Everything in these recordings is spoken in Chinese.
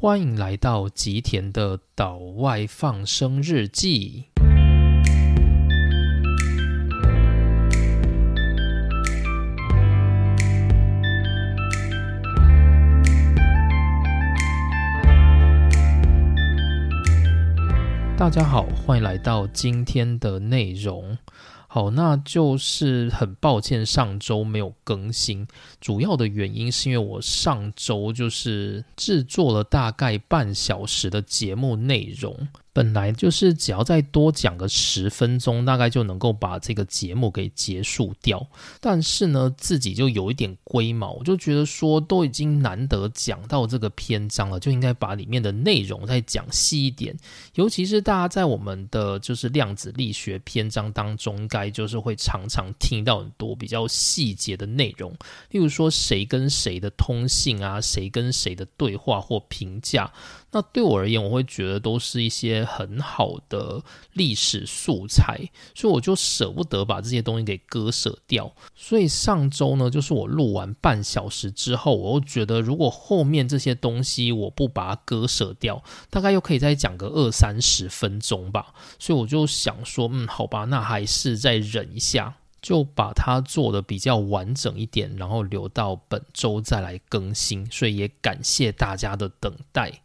欢迎来到吉田的岛外放生日记。大家好，欢迎来到今天的内容。好，那就是很抱歉上周没有更新，主要的原因是因为我上周就是制作了大概半小时的节目内容。本来就是只要再多讲个十分钟，大概就能够把这个节目给结束掉。但是呢，自己就有一点龟毛，我就觉得说都已经难得讲到这个篇章了，就应该把里面的内容再讲细一点。尤其是大家在我们的就是量子力学篇章当中，应该就是会常常听到很多比较细节的内容，例如说谁跟谁的通信啊，谁跟谁的对话或评价。那对我而言，我会觉得都是一些很好的历史素材，所以我就舍不得把这些东西给割舍掉。所以上周呢，就是我录完半小时之后，我又觉得如果后面这些东西我不把它割舍掉，大概又可以再讲个二三十分钟吧。所以我就想说，嗯，好吧，那还是再忍一下，就把它做的比较完整一点，然后留到本周再来更新。所以也感谢大家的等待。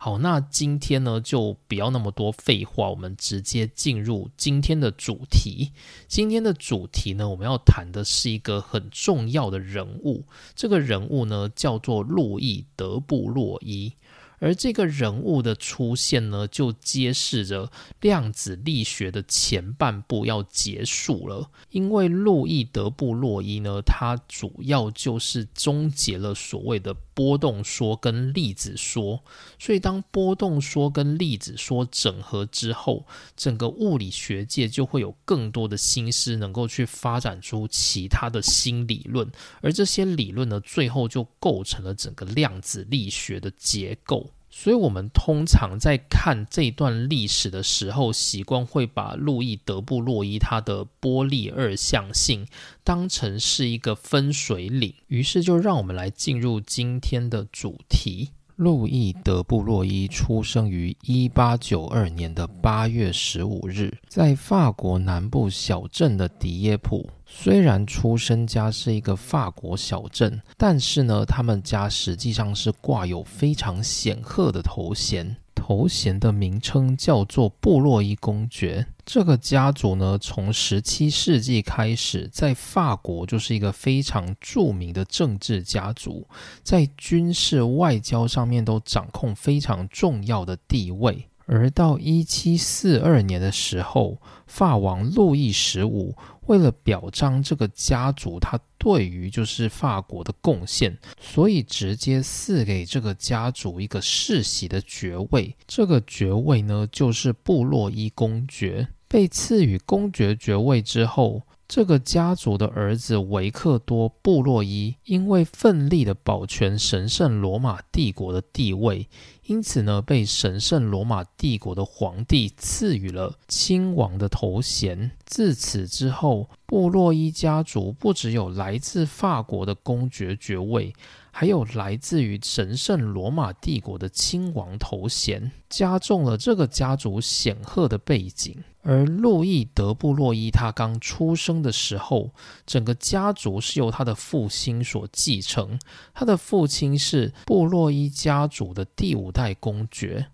好，那今天呢就不要那么多废话，我们直接进入今天的主题。今天的主题呢，我们要谈的是一个很重要的人物，这个人物呢叫做路易德布洛伊。而这个人物的出现呢，就揭示着量子力学的前半部要结束了。因为路易德布洛伊呢，他主要就是终结了所谓的波动说跟粒子说。所以，当波动说跟粒子说整合之后，整个物理学界就会有更多的心思能够去发展出其他的新理论。而这些理论呢，最后就构成了整个量子力学的结构。所以，我们通常在看这段历史的时候，习惯会把路易德布洛伊他的波粒二象性当成是一个分水岭。于是，就让我们来进入今天的主题。路易德布洛伊出生于一八九二年的八月十五日，在法国南部小镇的迪耶普。虽然出生家是一个法国小镇，但是呢，他们家实际上是挂有非常显赫的头衔。头衔的名称叫做布洛伊公爵。这个家族呢，从十七世纪开始，在法国就是一个非常著名的政治家族，在军事、外交上面都掌控非常重要的地位。而到一七四二年的时候，法王路易十五。为了表彰这个家族他对于就是法国的贡献，所以直接赐给这个家族一个世袭的爵位。这个爵位呢，就是布洛伊公爵。被赐予公爵爵位之后，这个家族的儿子维克多·布洛伊因为奋力的保全神圣罗马帝国的地位。因此呢，被神圣罗马帝国的皇帝赐予了亲王的头衔。自此之后，布洛伊家族不只有来自法国的公爵爵位，还有来自于神圣罗马帝国的亲王头衔，加重了这个家族显赫的背景。而路易德布洛伊他刚出生的时候，整个家族是由他的父亲所继承。他的父亲是布洛伊家族的第五代公爵，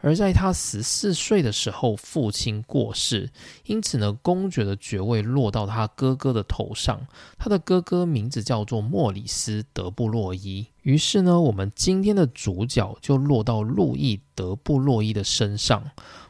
而在他十四岁的时候，父亲过世，因此呢，公爵的爵位落到他哥哥的头上。他的哥哥名字叫做莫里斯德布洛伊。于是呢，我们今天的主角就落到路易德布洛伊的身上。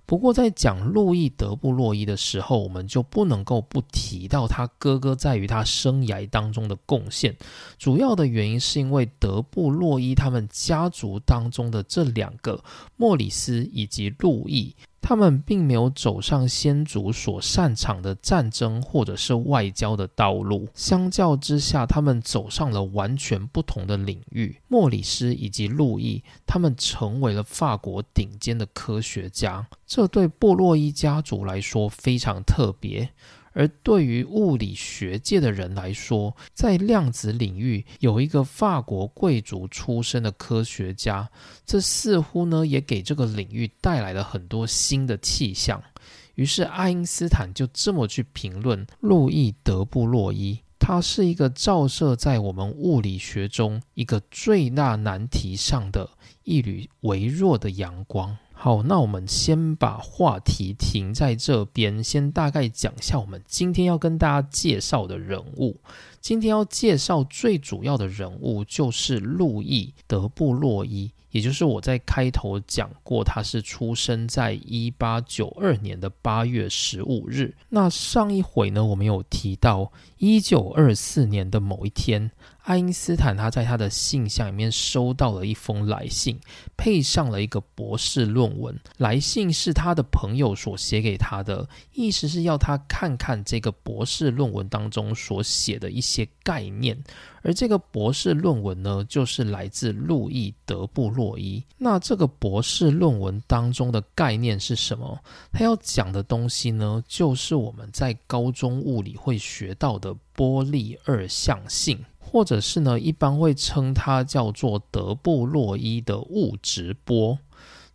不过，在讲路易德布洛伊的时候，我们就不能够不提到他哥哥在于他生涯当中的贡献。主要的原因是因为德布洛伊他们家族当中的这两个莫里斯以及路易。他们并没有走上先祖所擅长的战争或者是外交的道路，相较之下，他们走上了完全不同的领域。莫里斯以及路易，他们成为了法国顶尖的科学家，这对布洛伊家族来说非常特别。而对于物理学界的人来说，在量子领域有一个法国贵族出身的科学家，这似乎呢也给这个领域带来了很多新的气象。于是爱因斯坦就这么去评论路易·德布洛伊。它是一个照射在我们物理学中一个最大难题上的一缕微弱的阳光。好，那我们先把话题停在这边，先大概讲一下我们今天要跟大家介绍的人物。今天要介绍最主要的人物就是路易·德布洛伊。也就是我在开头讲过，他是出生在一八九二年的八月十五日。那上一回呢，我们有提到一九二四年的某一天。爱因斯坦他在他的信箱里面收到了一封来信，配上了一个博士论文。来信是他的朋友所写给他的，意思是要他看看这个博士论文当中所写的一些概念。而这个博士论文呢，就是来自路易·德布洛伊。那这个博士论文当中的概念是什么？他要讲的东西呢，就是我们在高中物理会学到的波粒二象性。或者是呢，一般会称它叫做德布洛伊的物质波。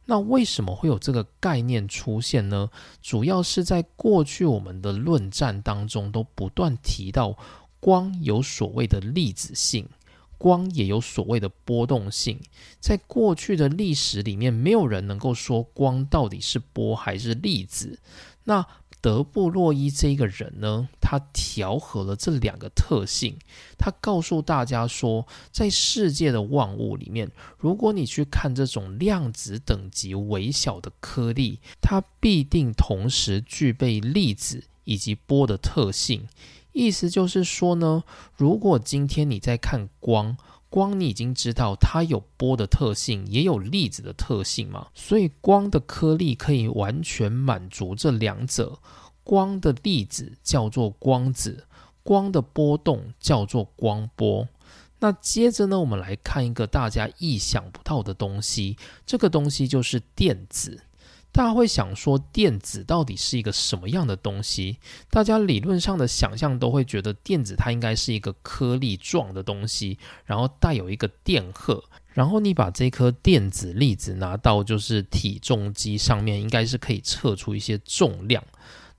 那为什么会有这个概念出现呢？主要是在过去我们的论战当中都不断提到，光有所谓的粒子性，光也有所谓的波动性。在过去的历史里面，没有人能够说光到底是波还是粒子。那德布洛伊这个人呢，他调和了这两个特性。他告诉大家说，在世界的万物里面，如果你去看这种量子等级微小的颗粒，它必定同时具备粒子以及波的特性。意思就是说呢，如果今天你在看光。光你已经知道它有波的特性，也有粒子的特性嘛，所以光的颗粒可以完全满足这两者。光的粒子叫做光子，光的波动叫做光波。那接着呢，我们来看一个大家意想不到的东西，这个东西就是电子。大家会想说，电子到底是一个什么样的东西？大家理论上的想象都会觉得，电子它应该是一个颗粒状的东西，然后带有一个电荷，然后你把这颗电子粒子拿到就是体重机上面，应该是可以测出一些重量。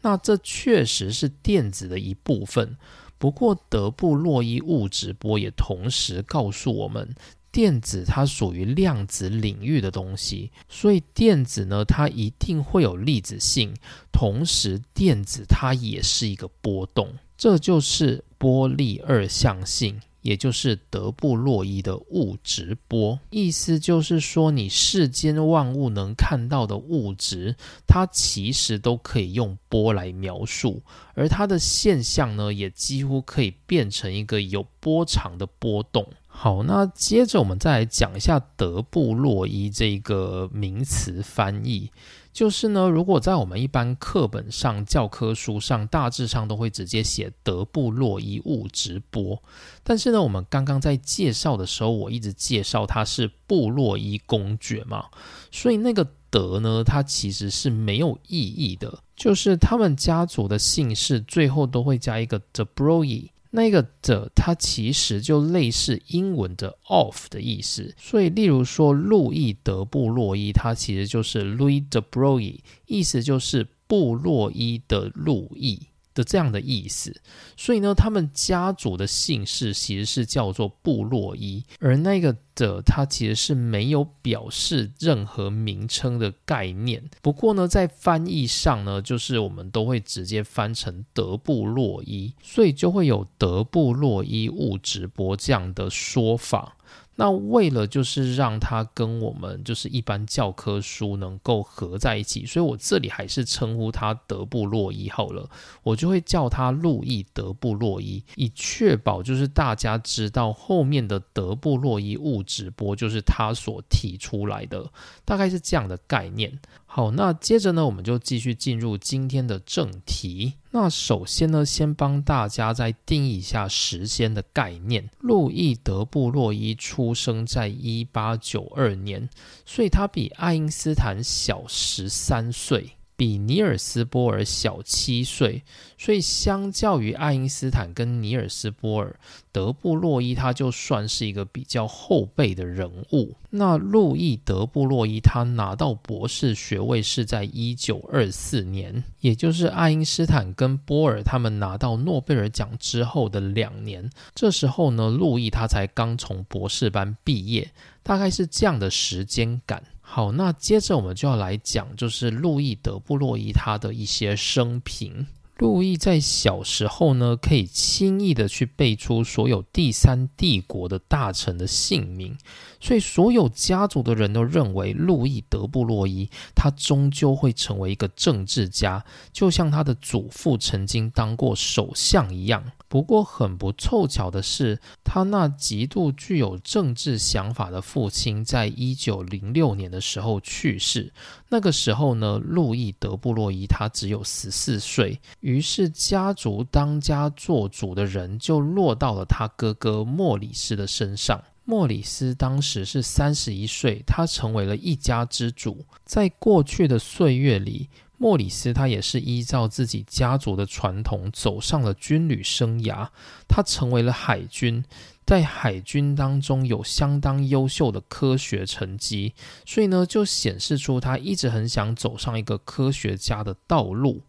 那这确实是电子的一部分。不过，德布洛伊物质波也同时告诉我们。电子它属于量子领域的东西，所以电子呢，它一定会有粒子性，同时电子它也是一个波动，这就是波粒二象性，也就是德布洛伊的物质波。意思就是说，你世间万物能看到的物质，它其实都可以用波来描述，而它的现象呢，也几乎可以变成一个有波长的波动。好，那接着我们再来讲一下德布洛伊这个名词翻译。就是呢，如果在我们一般课本上、教科书上，大致上都会直接写德布洛伊物质波。但是呢，我们刚刚在介绍的时候，我一直介绍它是布洛伊公爵嘛，所以那个德呢，它其实是没有意义的，就是他们家族的姓氏最后都会加一个 d e b r o y e。那个的，它其实就类似英文的 off 的意思，所以例如说路易德布洛伊，它其实就是 Louis de Broglie，意思就是布洛伊的路易。的这样的意思，所以呢，他们家族的姓氏其实是叫做布洛伊，而那个的它其实是没有表示任何名称的概念。不过呢，在翻译上呢，就是我们都会直接翻成德布洛伊，所以就会有德布洛伊物质波这样的说法。那为了就是让它跟我们就是一般教科书能够合在一起，所以我这里还是称呼他德布洛伊好了，我就会叫他路易德布洛伊，以确保就是大家知道后面的德布洛伊物质波就是他所提出来的，大概是这样的概念。好，那接着呢，我们就继续进入今天的正题。那首先呢，先帮大家再定义一下时间的概念。路易德布洛伊出生在一八九二年，所以他比爱因斯坦小十三岁。比尼尔斯·波尔小七岁，所以相较于爱因斯坦跟尼尔斯·波尔，德布洛伊他就算是一个比较后辈的人物。那路易·德布洛伊他拿到博士学位是在一九二四年，也就是爱因斯坦跟波尔他们拿到诺贝尔奖之后的两年。这时候呢，路易他才刚从博士班毕业，大概是这样的时间感。好，那接着我们就要来讲，就是路易德布洛伊他的一些生平。路易在小时候呢，可以轻易的去背出所有第三帝国的大臣的姓名，所以所有家族的人都认为路易德布洛伊他终究会成为一个政治家，就像他的祖父曾经当过首相一样。不过很不凑巧的是，他那极度具有政治想法的父亲，在一九零六年的时候去世。那个时候呢，路易德布洛伊他只有十四岁，于是家族当家做主的人就落到了他哥哥莫里斯的身上。莫里斯当时是三十一岁，他成为了一家之主。在过去的岁月里。莫里斯他也是依照自己家族的传统走上了军旅生涯，他成为了海军，在海军当中有相当优秀的科学成绩，所以呢就显示出他一直很想走上一个科学家的道路。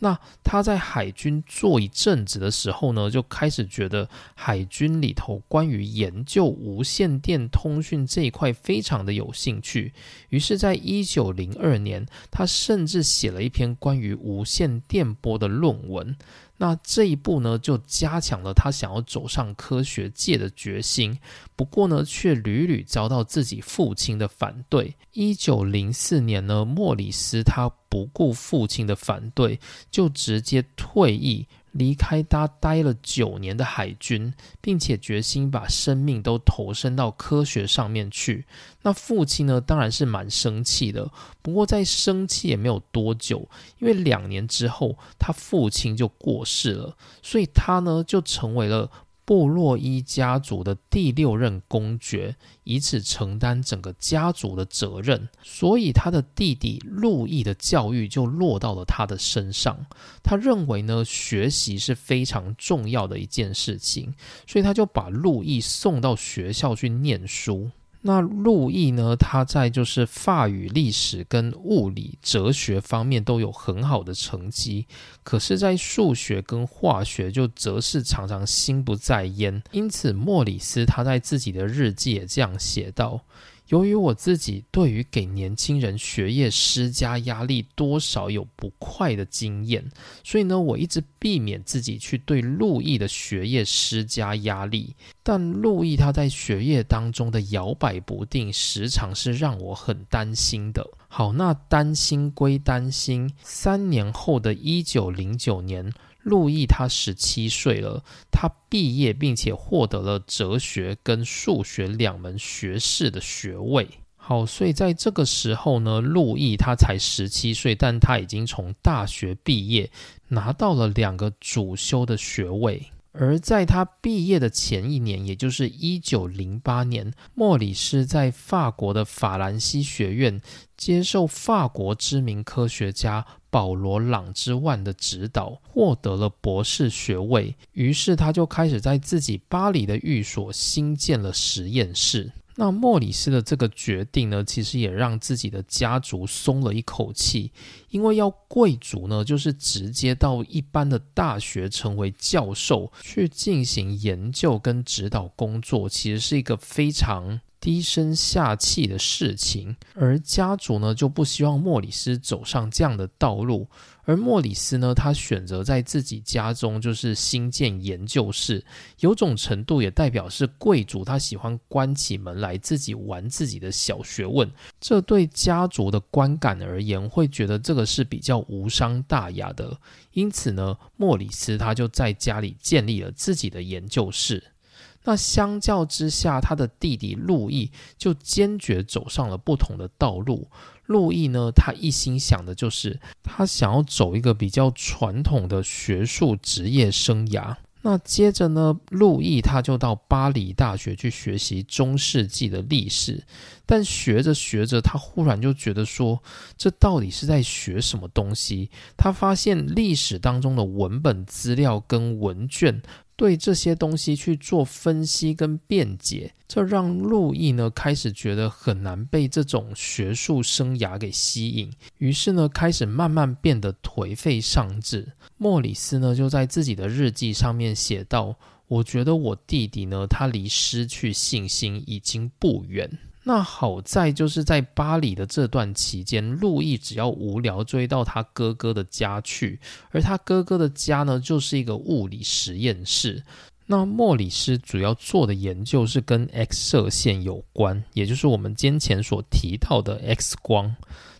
那他在海军做一阵子的时候呢，就开始觉得海军里头关于研究无线电通讯这一块非常的有兴趣。于是，在一九零二年，他甚至写了一篇关于无线电波的论文。那这一步呢，就加强了他想要走上科学界的决心。不过呢，却屡屡遭到自己父亲的反对。一九零四年呢，莫里斯他不顾父亲的反对，就直接退役。离开他待了九年的海军，并且决心把生命都投身到科学上面去。那父亲呢，当然是蛮生气的。不过在生气也没有多久，因为两年之后他父亲就过世了，所以他呢就成为了。布洛伊家族的第六任公爵，以此承担整个家族的责任，所以他的弟弟路易的教育就落到了他的身上。他认为呢，学习是非常重要的一件事情，所以他就把路易送到学校去念书。那路易呢？他在就是法语、历史跟物理、哲学方面都有很好的成绩，可是，在数学跟化学就则是常常心不在焉。因此，莫里斯他在自己的日记也这样写道。由于我自己对于给年轻人学业施加压力多少有不快的经验，所以呢，我一直避免自己去对路易的学业施加压力。但路易他在学业当中的摇摆不定，时常是让我很担心的。好，那担心归担心，三年后的一九零九年。路易他十七岁了，他毕业并且获得了哲学跟数学两门学士的学位。好，所以在这个时候呢，路易他才十七岁，但他已经从大学毕业，拿到了两个主修的学位。而在他毕业的前一年，也就是一九零八年，莫里斯在法国的法兰西学院接受法国知名科学家保罗·朗之万的指导，获得了博士学位。于是他就开始在自己巴黎的寓所新建了实验室。那莫里斯的这个决定呢，其实也让自己的家族松了一口气，因为要贵族呢，就是直接到一般的大学成为教授去进行研究跟指导工作，其实是一个非常。低声下气的事情，而家族呢就不希望莫里斯走上这样的道路。而莫里斯呢，他选择在自己家中就是新建研究室，有种程度也代表是贵族他喜欢关起门来自己玩自己的小学问。这对家族的观感而言，会觉得这个是比较无伤大雅的。因此呢，莫里斯他就在家里建立了自己的研究室。那相较之下，他的弟弟路易就坚决走上了不同的道路。路易呢，他一心想的就是他想要走一个比较传统的学术职业生涯。那接着呢，路易他就到巴黎大学去学习中世纪的历史，但学着学着，他忽然就觉得说，这到底是在学什么东西？他发现历史当中的文本资料跟文卷。对这些东西去做分析跟辩解，这让路易呢开始觉得很难被这种学术生涯给吸引，于是呢开始慢慢变得颓废丧志。莫里斯呢就在自己的日记上面写道：“我觉得我弟弟呢，他离失去信心已经不远。”那好在就是在巴黎的这段期间，路易只要无聊追到他哥哥的家去，而他哥哥的家呢，就是一个物理实验室。那莫里斯主要做的研究是跟 X 射线有关，也就是我们先前所提到的 X 光。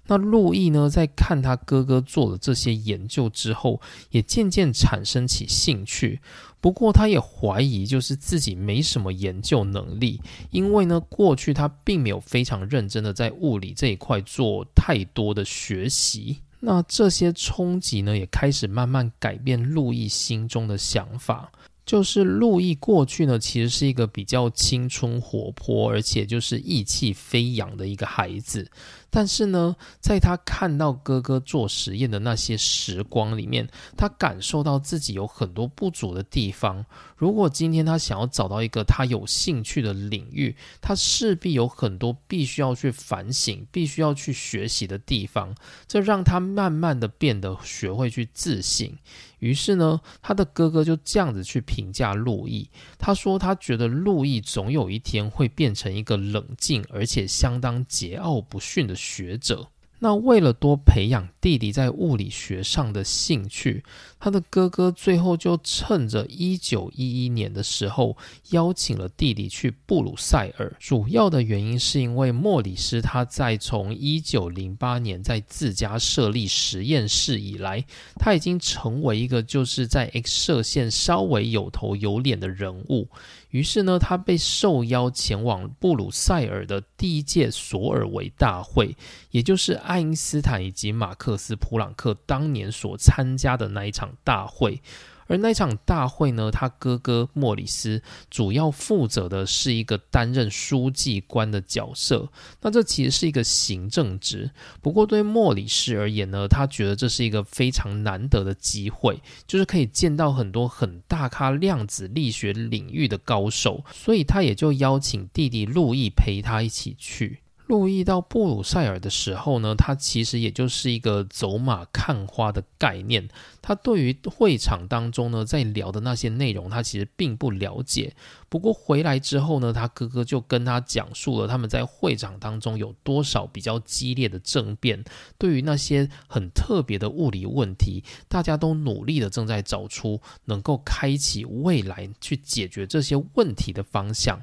那路易呢，在看他哥哥做了这些研究之后，也渐渐产生起兴趣。不过，他也怀疑，就是自己没什么研究能力，因为呢，过去他并没有非常认真的在物理这一块做太多的学习。那这些冲击呢，也开始慢慢改变路易心中的想法。就是路易过去呢，其实是一个比较青春活泼，而且就是意气飞扬的一个孩子。但是呢，在他看到哥哥做实验的那些时光里面，他感受到自己有很多不足的地方。如果今天他想要找到一个他有兴趣的领域，他势必有很多必须要去反省、必须要去学习的地方。这让他慢慢的变得学会去自省。于是呢，他的哥哥就这样子去评价路易。他说，他觉得路易总有一天会变成一个冷静而且相当桀骜不驯的学者。那为了多培养弟弟在物理学上的兴趣，他的哥哥最后就趁着一九一一年的时候，邀请了弟弟去布鲁塞尔。主要的原因是因为莫里斯他在从一九零八年在自家设立实验室以来，他已经成为一个就是在 X 射线稍微有头有脸的人物。于是呢，他被受邀前往布鲁塞尔的第一届索尔维大会，也就是爱因斯坦以及马克思·普朗克当年所参加的那一场大会。而那场大会呢，他哥哥莫里斯主要负责的是一个担任书记官的角色。那这其实是一个行政职。不过对莫里斯而言呢，他觉得这是一个非常难得的机会，就是可以见到很多很大咖量子力学领域的高手，所以他也就邀请弟弟路易陪他一起去。路易到布鲁塞尔的时候呢，他其实也就是一个走马看花的概念。他对于会场当中呢在聊的那些内容，他其实并不了解。不过回来之后呢，他哥哥就跟他讲述了他们在会场当中有多少比较激烈的争辩。对于那些很特别的物理问题，大家都努力的正在找出能够开启未来去解决这些问题的方向。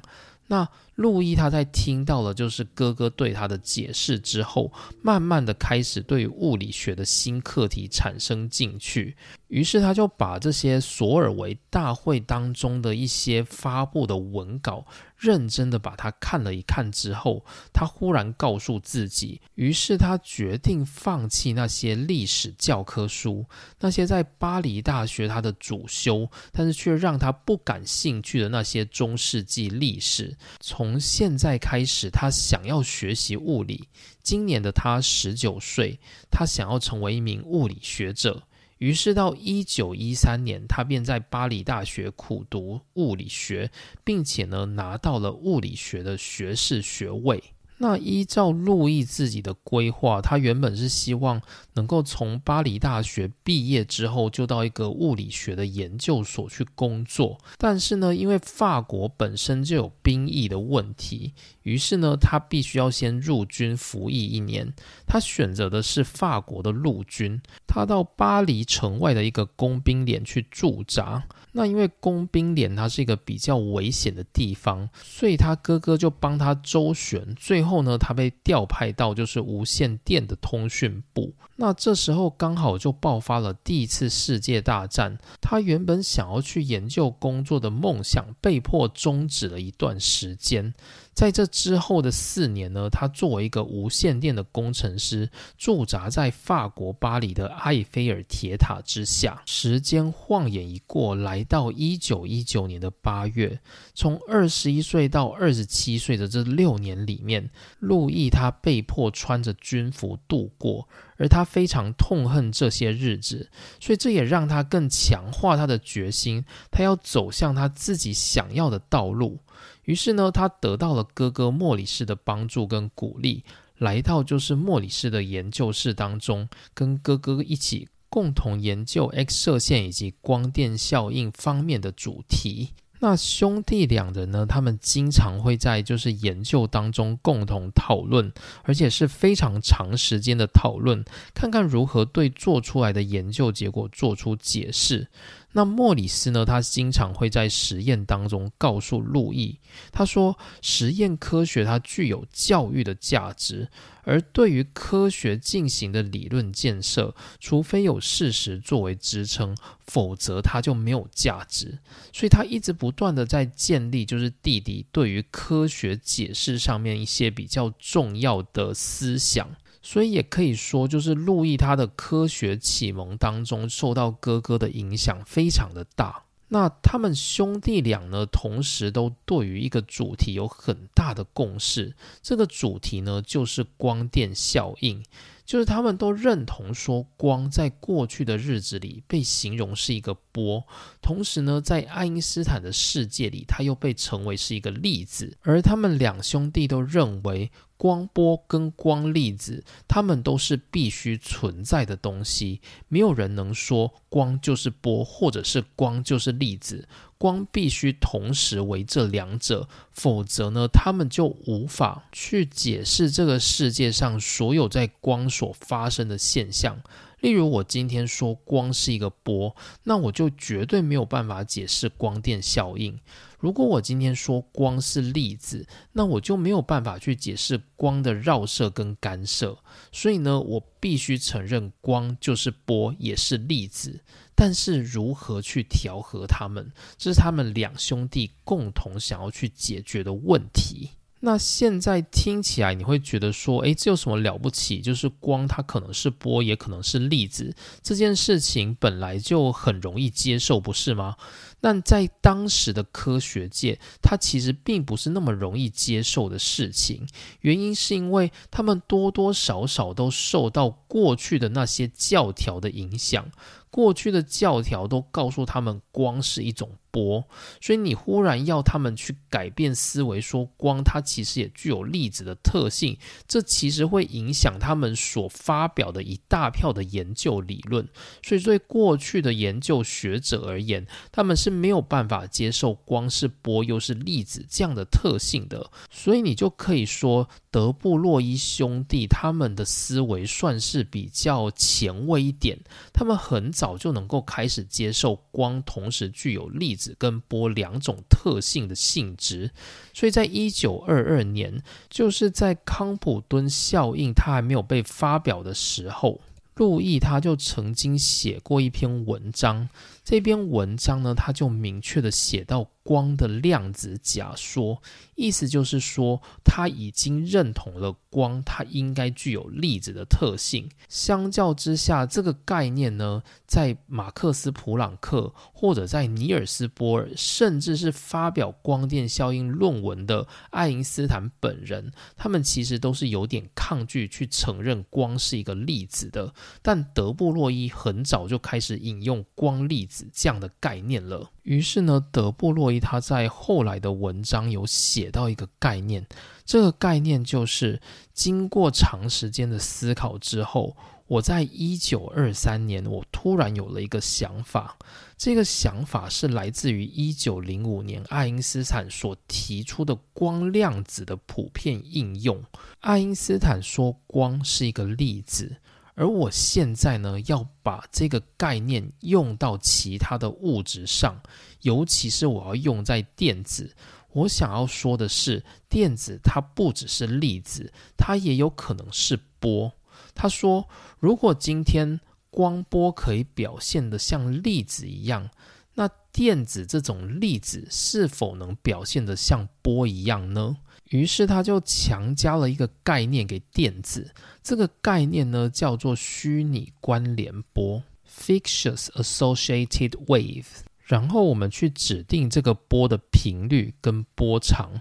那路易他在听到了就是哥哥对他的解释之后，慢慢的开始对物理学的新课题产生兴趣，于是他就把这些索尔维大会当中的一些发布的文稿。认真的把它看了一看之后，他忽然告诉自己，于是他决定放弃那些历史教科书，那些在巴黎大学他的主修，但是却让他不感兴趣的那些中世纪历史。从从现在开始，他想要学习物理。今年的他十九岁，他想要成为一名物理学者。于是到一九一三年，他便在巴黎大学苦读物理学，并且呢拿到了物理学的学士学位。那依照路易自己的规划，他原本是希望能够从巴黎大学毕业之后就到一个物理学的研究所去工作。但是呢，因为法国本身就有兵役的问题，于是呢，他必须要先入军服役一年。他选择的是法国的陆军。他到巴黎城外的一个工兵连去驻扎。那因为工兵连它是一个比较危险的地方，所以他哥哥就帮他周旋。最后呢，他被调派到就是无线电的通讯部。那这时候刚好就爆发了第一次世界大战，他原本想要去研究工作的梦想被迫终止了一段时间。在这之后的四年呢，他作为一个无线电的工程师，驻扎在法国巴黎的埃菲尔铁塔之下。时间晃眼一过，来到一九一九年的八月，从二十一岁到二十七岁的这六年里面，路易他被迫穿着军服度过。而他非常痛恨这些日子，所以这也让他更强化他的决心，他要走向他自己想要的道路。于是呢，他得到了哥哥莫里斯的帮助跟鼓励，来到就是莫里斯的研究室当中，跟哥哥一起共同研究 X 射线以及光电效应方面的主题。那兄弟两人呢？他们经常会在就是研究当中共同讨论，而且是非常长时间的讨论，看看如何对做出来的研究结果做出解释。那莫里斯呢？他经常会在实验当中告诉路易，他说：“实验科学它具有教育的价值。”而对于科学进行的理论建设，除非有事实作为支撑，否则它就没有价值。所以，他一直不断的在建立，就是弟弟对于科学解释上面一些比较重要的思想。所以，也可以说，就是路易他的科学启蒙当中，受到哥哥的影响非常的大。那他们兄弟俩呢，同时都对于一个主题有很大的共识。这个主题呢，就是光电效应。就是他们都认同说，光在过去的日子里被形容是一个波，同时呢，在爱因斯坦的世界里，它又被称为是一个粒子。而他们两兄弟都认为。光波跟光粒子，它们都是必须存在的东西。没有人能说光就是波，或者是光就是粒子。光必须同时为这两者，否则呢，他们就无法去解释这个世界上所有在光所发生的现象。例如，我今天说光是一个波，那我就绝对没有办法解释光电效应。如果我今天说光是粒子，那我就没有办法去解释光的绕射跟干涉。所以呢，我必须承认光就是波，也是粒子。但是如何去调和它们，这是他们两兄弟共同想要去解决的问题。那现在听起来，你会觉得说，诶，这有什么了不起？就是光，它可能是波，也可能是粒子，这件事情本来就很容易接受，不是吗？但在当时的科学界，它其实并不是那么容易接受的事情。原因是因为他们多多少少都受到过去的那些教条的影响。过去的教条都告诉他们，光是一种波，所以你忽然要他们去改变思维，说光它其实也具有粒子的特性，这其实会影响他们所发表的一大票的研究理论。所以对过去的研究学者而言，他们是没有办法接受光是波又是粒子这样的特性的。所以你就可以说，德布洛伊兄弟他们的思维算是比较前卫一点，他们很早。就能够开始接受光同时具有粒子跟波两种特性的性质，所以在一九二二年，就是在康普敦效应它还没有被发表的时候，路易他就曾经写过一篇文章。这篇文章呢，他就明确的写到光的量子假说，意思就是说他已经认同了光，它应该具有粒子的特性。相较之下，这个概念呢，在马克思·普朗克或者在尼尔斯·波尔，甚至是发表光电效应论文的爱因斯坦本人，他们其实都是有点抗拒去承认光是一个粒子的。但德布洛伊很早就开始引用光粒子。这样的概念了。于是呢，德布洛伊他在后来的文章有写到一个概念，这个概念就是经过长时间的思考之后，我在一九二三年，我突然有了一个想法。这个想法是来自于一九零五年爱因斯坦所提出的光量子的普遍应用。爱因斯坦说，光是一个粒子。而我现在呢，要把这个概念用到其他的物质上，尤其是我要用在电子。我想要说的是，电子它不只是粒子，它也有可能是波。他说，如果今天光波可以表现的像粒子一样，那电子这种粒子是否能表现得像波一样呢？于是他就强加了一个概念给电子，这个概念呢叫做虚拟关联波 （fictitious associated wave）。然后我们去指定这个波的频率跟波长，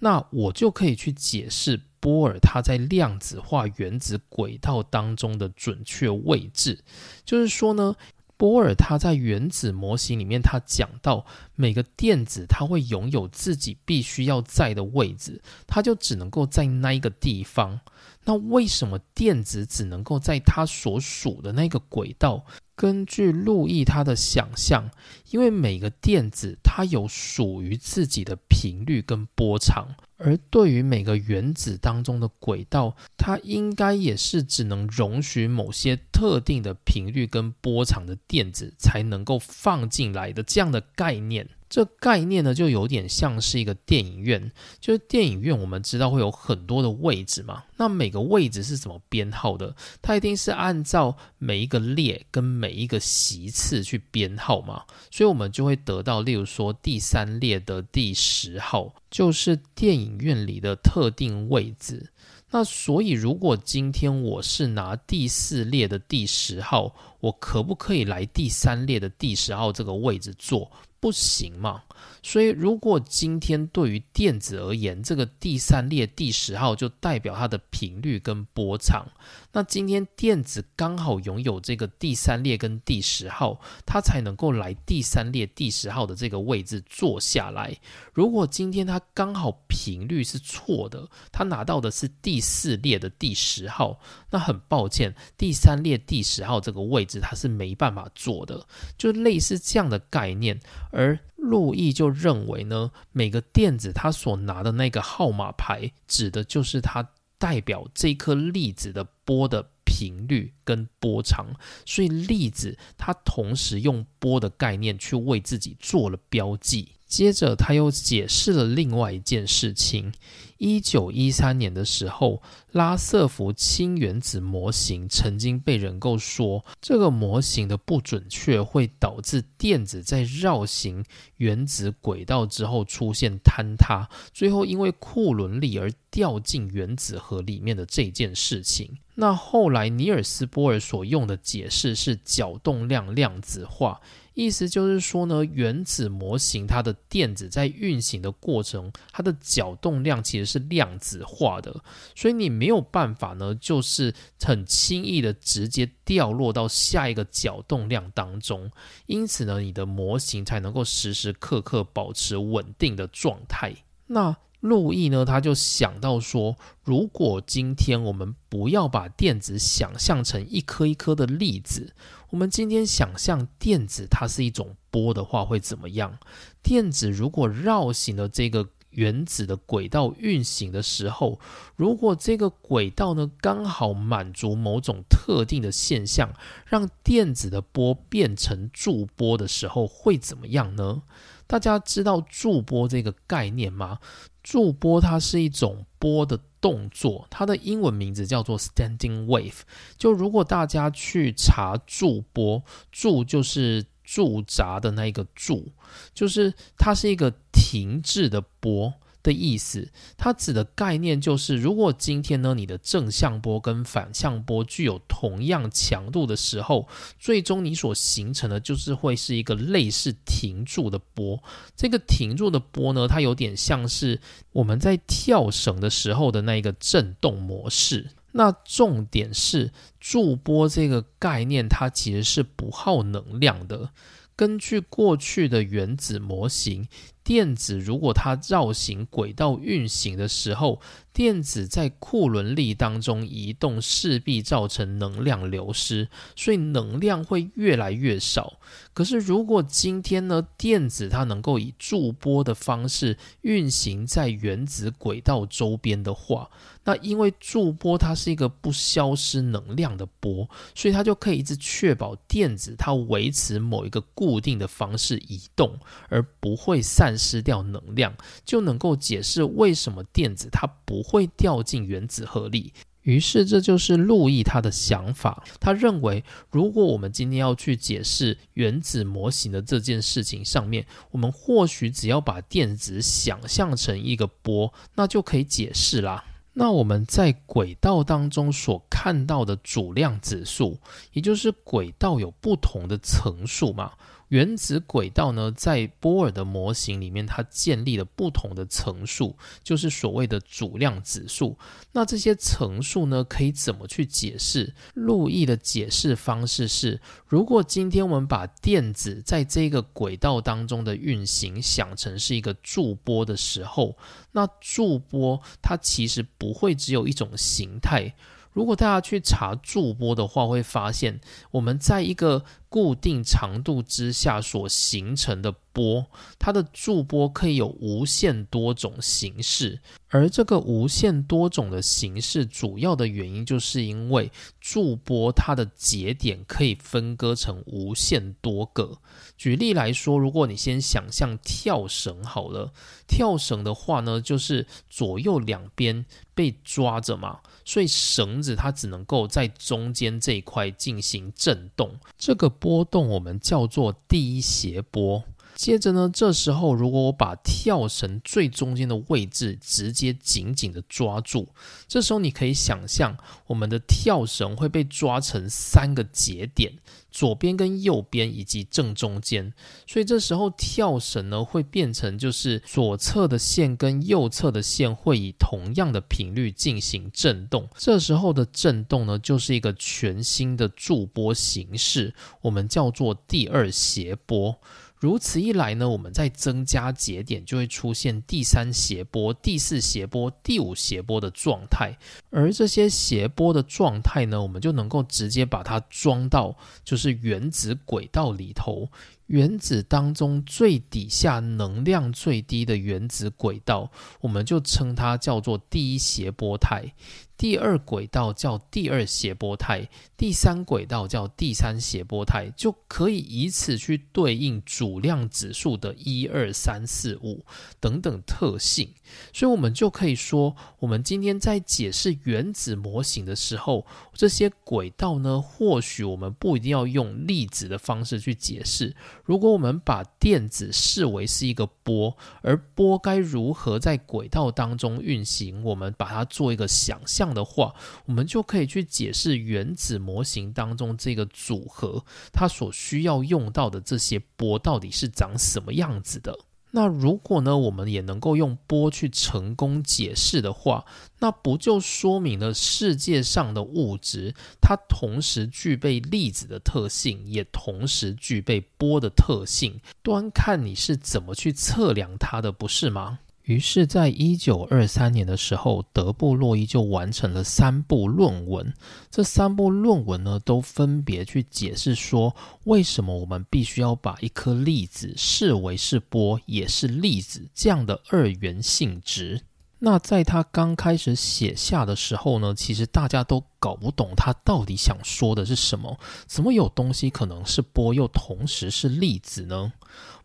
那我就可以去解释波尔它在量子化原子轨道当中的准确位置。就是说呢。波尔他在原子模型里面，他讲到每个电子它会拥有自己必须要在的位置，它就只能够在那一个地方。那为什么电子只能够在它所属的那个轨道？根据路易他的想象，因为每个电子它有属于自己的频率跟波长。而对于每个原子当中的轨道，它应该也是只能容许某些特定的频率跟波长的电子才能够放进来的这样的概念。这概念呢，就有点像是一个电影院，就是电影院我们知道会有很多的位置嘛，那每个位置是怎么编号的？它一定是按照每一个列跟每一个席次去编号嘛，所以我们就会得到，例如说第三列的第十号就是电影院里的特定位置。那所以，如果今天我是拿第四列的第十号，我可不可以来第三列的第十号这个位置坐？不行嘛？所以，如果今天对于电子而言，这个第三列第十号就代表它的频率跟波长，那今天电子刚好拥有这个第三列跟第十号，它才能够来第三列第十号的这个位置坐下来。如果今天它刚好频率是错的，它拿到的是第四列的第十号，那很抱歉，第三列第十号这个位置它是没办法坐的，就类似这样的概念。而路易就认为呢，每个电子它所拿的那个号码牌，指的就是它代表这颗粒子的波的频率跟波长，所以粒子它同时用波的概念去为自己做了标记。接着他又解释了另外一件事情。一九一三年的时候，拉瑟福氢原子模型曾经被人够说，这个模型的不准确会导致电子在绕行原子轨道之后出现坍塌，最后因为库伦力而掉进原子核里面的这件事情。那后来尼尔斯波尔所用的解释是角动量量子化。意思就是说呢，原子模型它的电子在运行的过程，它的角动量其实是量子化的，所以你没有办法呢，就是很轻易的直接掉落到下一个角动量当中，因此呢，你的模型才能够时时刻刻保持稳定的状态。那路易呢，他就想到说，如果今天我们不要把电子想象成一颗一颗的粒子。我们今天想象电子它是一种波的话，会怎么样？电子如果绕行了这个原子的轨道运行的时候，如果这个轨道呢刚好满足某种特定的现象，让电子的波变成驻波的时候，会怎么样呢？大家知道驻波这个概念吗？驻波它是一种波的。动作，它的英文名字叫做 standing wave。就如果大家去查驻波，驻就是驻扎的那一个驻，就是它是一个停滞的波。的意思，它指的概念就是，如果今天呢，你的正向波跟反向波具有同样强度的时候，最终你所形成的就是会是一个类似停住的波。这个停住的波呢，它有点像是我们在跳绳的时候的那一个振动模式。那重点是驻波这个概念，它其实是不耗能量的。根据过去的原子模型。电子如果它绕行轨道运行的时候，电子在库伦力当中移动，势必造成能量流失，所以能量会越来越少。可是如果今天呢，电子它能够以驻波的方式运行在原子轨道周边的话，那因为驻波它是一个不消失能量的波，所以它就可以一直确保电子它维持某一个固定的方式移动，而不会散。失掉能量，就能够解释为什么电子它不会掉进原子核里。于是，这就是路易他的想法。他认为，如果我们今天要去解释原子模型的这件事情上面，我们或许只要把电子想象成一个波，那就可以解释啦。那我们在轨道当中所看到的主量子数，也就是轨道有不同的层数嘛。原子轨道呢，在波尔的模型里面，它建立了不同的层数，就是所谓的主量子数。那这些层数呢，可以怎么去解释？路易的解释方式是：如果今天我们把电子在这个轨道当中的运行想成是一个驻波的时候，那驻波它其实不会只有一种形态。如果大家去查驻波的话，会发现我们在一个固定长度之下所形成的波，它的驻波可以有无限多种形式。而这个无限多种的形式，主要的原因就是因为驻波它的节点可以分割成无限多个。举例来说，如果你先想象跳绳好了，跳绳的话呢，就是左右两边被抓着嘛。所以绳子它只能够在中间这一块进行震动，这个波动我们叫做第一斜波。接着呢，这时候如果我把跳绳最中间的位置直接紧紧的抓住，这时候你可以想象我们的跳绳会被抓成三个节点。左边跟右边以及正中间，所以这时候跳绳呢会变成就是左侧的线跟右侧的线会以同样的频率进行震动，这时候的震动呢就是一个全新的驻波形式，我们叫做第二斜波。如此一来呢，我们在增加节点就会出现第三斜波、第四斜波、第五斜波的状态，而这些斜波的状态呢，我们就能够直接把它装到就是原子轨道里头。原子当中最底下能量最低的原子轨道，我们就称它叫做第一斜波态；第二轨道叫第二斜波态；第三轨道叫第三斜波态，就可以以此去对应主量指数的一二三四五等等特性。所以，我们就可以说，我们今天在解释原子模型的时候，这些轨道呢，或许我们不一定要用粒子的方式去解释。如果我们把电子视为是一个波，而波该如何在轨道当中运行，我们把它做一个想象这样的话，我们就可以去解释原子模型当中这个组合它所需要用到的这些波到底是长什么样子的。那如果呢，我们也能够用波去成功解释的话，那不就说明了世界上的物质它同时具备粒子的特性，也同时具备波的特性？端看你是怎么去测量它的，不是吗？于是，在一九二三年的时候，德布洛伊就完成了三部论文。这三部论文呢，都分别去解释说，为什么我们必须要把一颗粒子视为是波，也是粒子这样的二元性质。那在他刚开始写下的时候呢，其实大家都搞不懂他到底想说的是什么。怎么有东西可能是波，又同时是粒子呢？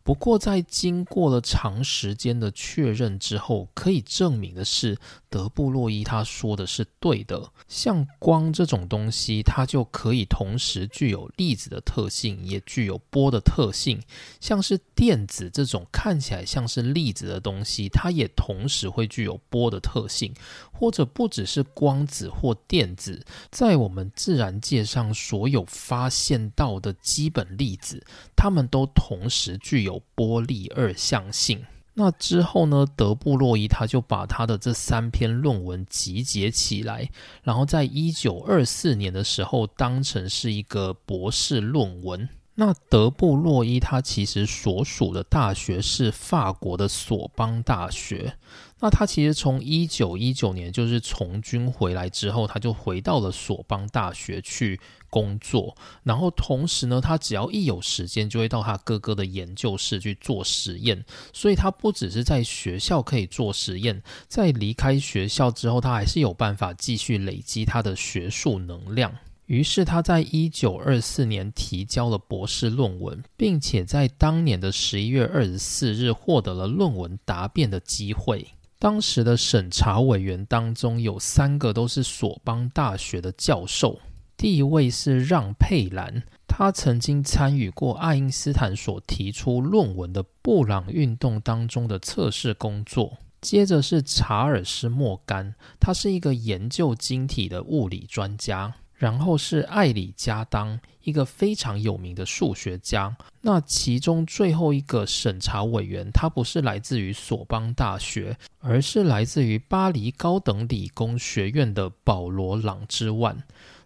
不过，在经过了长时间的确认之后，可以证明的是，德布洛伊他说的是对的。像光这种东西，它就可以同时具有粒子的特性，也具有波的特性。像是电子这种看起来像是粒子的东西，它也同时会具有波的特性。或者不只是光子或电子，在我们自然界上所有发现到的基本粒子，它们都同时具有波粒二象性。那之后呢？德布洛伊他就把他的这三篇论文集结起来，然后在一九二四年的时候当成是一个博士论文。那德布洛伊他其实所属的大学是法国的索邦大学。那他其实从一九一九年就是从军回来之后，他就回到了索邦大学去工作。然后同时呢，他只要一有时间，就会到他哥哥的研究室去做实验。所以他不只是在学校可以做实验，在离开学校之后，他还是有办法继续累积他的学术能量。于是他在一九二四年提交了博士论文，并且在当年的十一月二十四日获得了论文答辩的机会。当时的审查委员当中有三个都是索邦大学的教授。第一位是让佩兰，他曾经参与过爱因斯坦所提出论文的布朗运动当中的测试工作。接着是查尔斯莫干，他是一个研究晶体的物理专家。然后是艾里加当，一个非常有名的数学家。那其中最后一个审查委员，他不是来自于索邦大学，而是来自于巴黎高等理工学院的保罗·朗之万。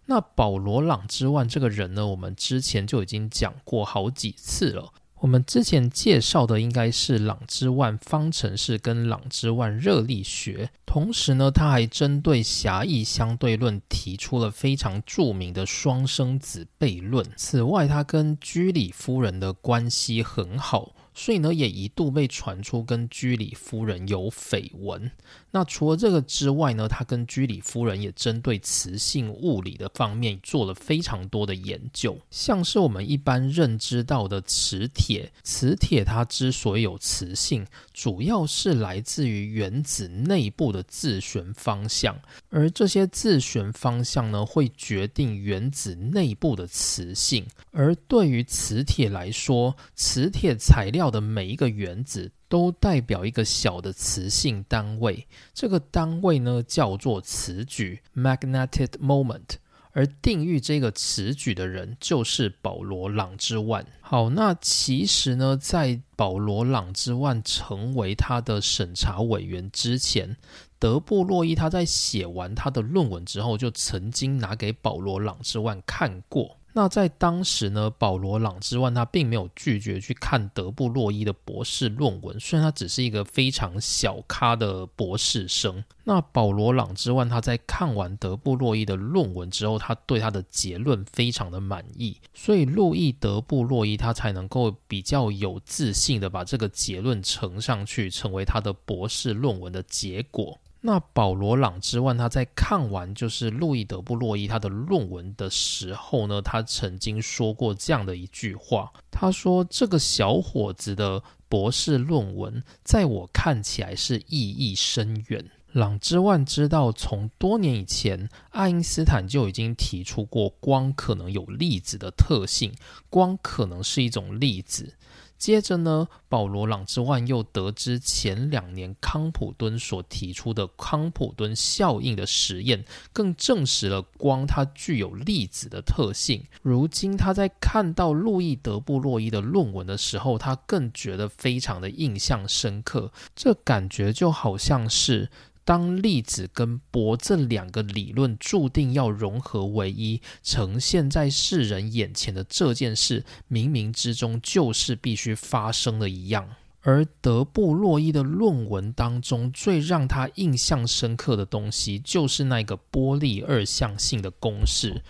那保罗·朗之万这个人呢，我们之前就已经讲过好几次了。我们之前介绍的应该是朗之万方程式跟朗之万热力学，同时呢，他还针对狭义相对论提出了非常著名的双生子悖论。此外，他跟居里夫人的关系很好。所以呢，也一度被传出跟居里夫人有绯闻。那除了这个之外呢，他跟居里夫人也针对磁性物理的方面做了非常多的研究。像是我们一般认知到的磁铁，磁铁它之所以有磁性，主要是来自于原子内部的自旋方向，而这些自旋方向呢，会决定原子内部的磁性。而对于磁铁来说，磁铁材料的每一个原子都代表一个小的磁性单位，这个单位呢叫做磁矩 （magnetic moment）。而定义这个词矩的人就是保罗·朗之万。好，那其实呢，在保罗·朗之万成为他的审查委员之前，德布洛伊他在写完他的论文之后，就曾经拿给保罗·朗之万看过。那在当时呢，保罗·朗之万他并没有拒绝去看德布洛伊的博士论文，虽然他只是一个非常小咖的博士生。那保罗·朗之万他在看完德布洛伊的论文之后，他对他的结论非常的满意，所以路易·德布洛伊他才能够比较有自信的把这个结论呈上去，成为他的博士论文的结果。那保罗·朗之万他在看完就是路易·德布洛伊他的论文的时候呢，他曾经说过这样的一句话，他说：“这个小伙子的博士论文在我看起来是意义深远。”朗之万知道，从多年以前，爱因斯坦就已经提出过光可能有粒子的特性，光可能是一种粒子。接着呢，保罗·朗之万又得知前两年康普敦所提出的康普敦效应的实验，更证实了光它具有粒子的特性。如今他在看到路易·德布洛伊的论文的时候，他更觉得非常的印象深刻。这感觉就好像是。当粒子跟波这两个理论注定要融合为一，呈现在世人眼前的这件事，冥冥之中就是必须发生的一样。而德布洛伊的论文当中，最让他印象深刻的东西，就是那个波粒二象性的公式。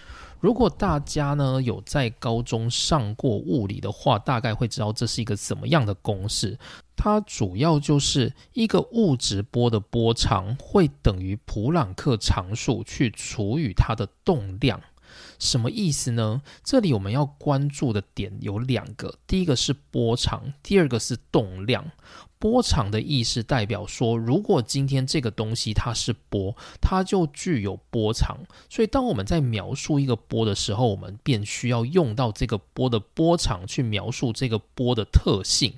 如果大家呢有在高中上过物理的话，大概会知道这是一个怎么样的公式。它主要就是一个物质波的波长会等于普朗克常数去除以它的动量。什么意思呢？这里我们要关注的点有两个，第一个是波长，第二个是动量。波长的意思代表说，如果今天这个东西它是波，它就具有波长。所以，当我们在描述一个波的时候，我们便需要用到这个波的波长去描述这个波的特性。